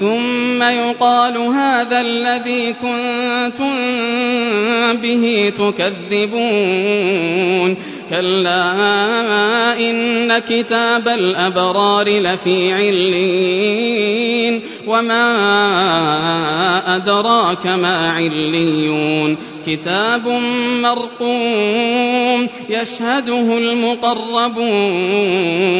ثم يقال هذا الذي كنتم به تكذبون. كلا إن كتاب الأبرار لفي علين وما أدراك ما عليون. كتاب مرقوم يشهده المقربون.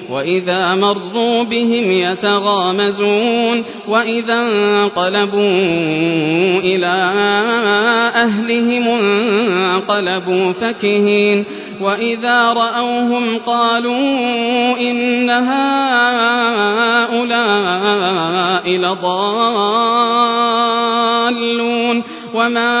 وإذا مروا بهم يتغامزون وإذا انقلبوا إلى أهلهم انقلبوا فكهين وإذا رأوهم قالوا إن هؤلاء لضالون وما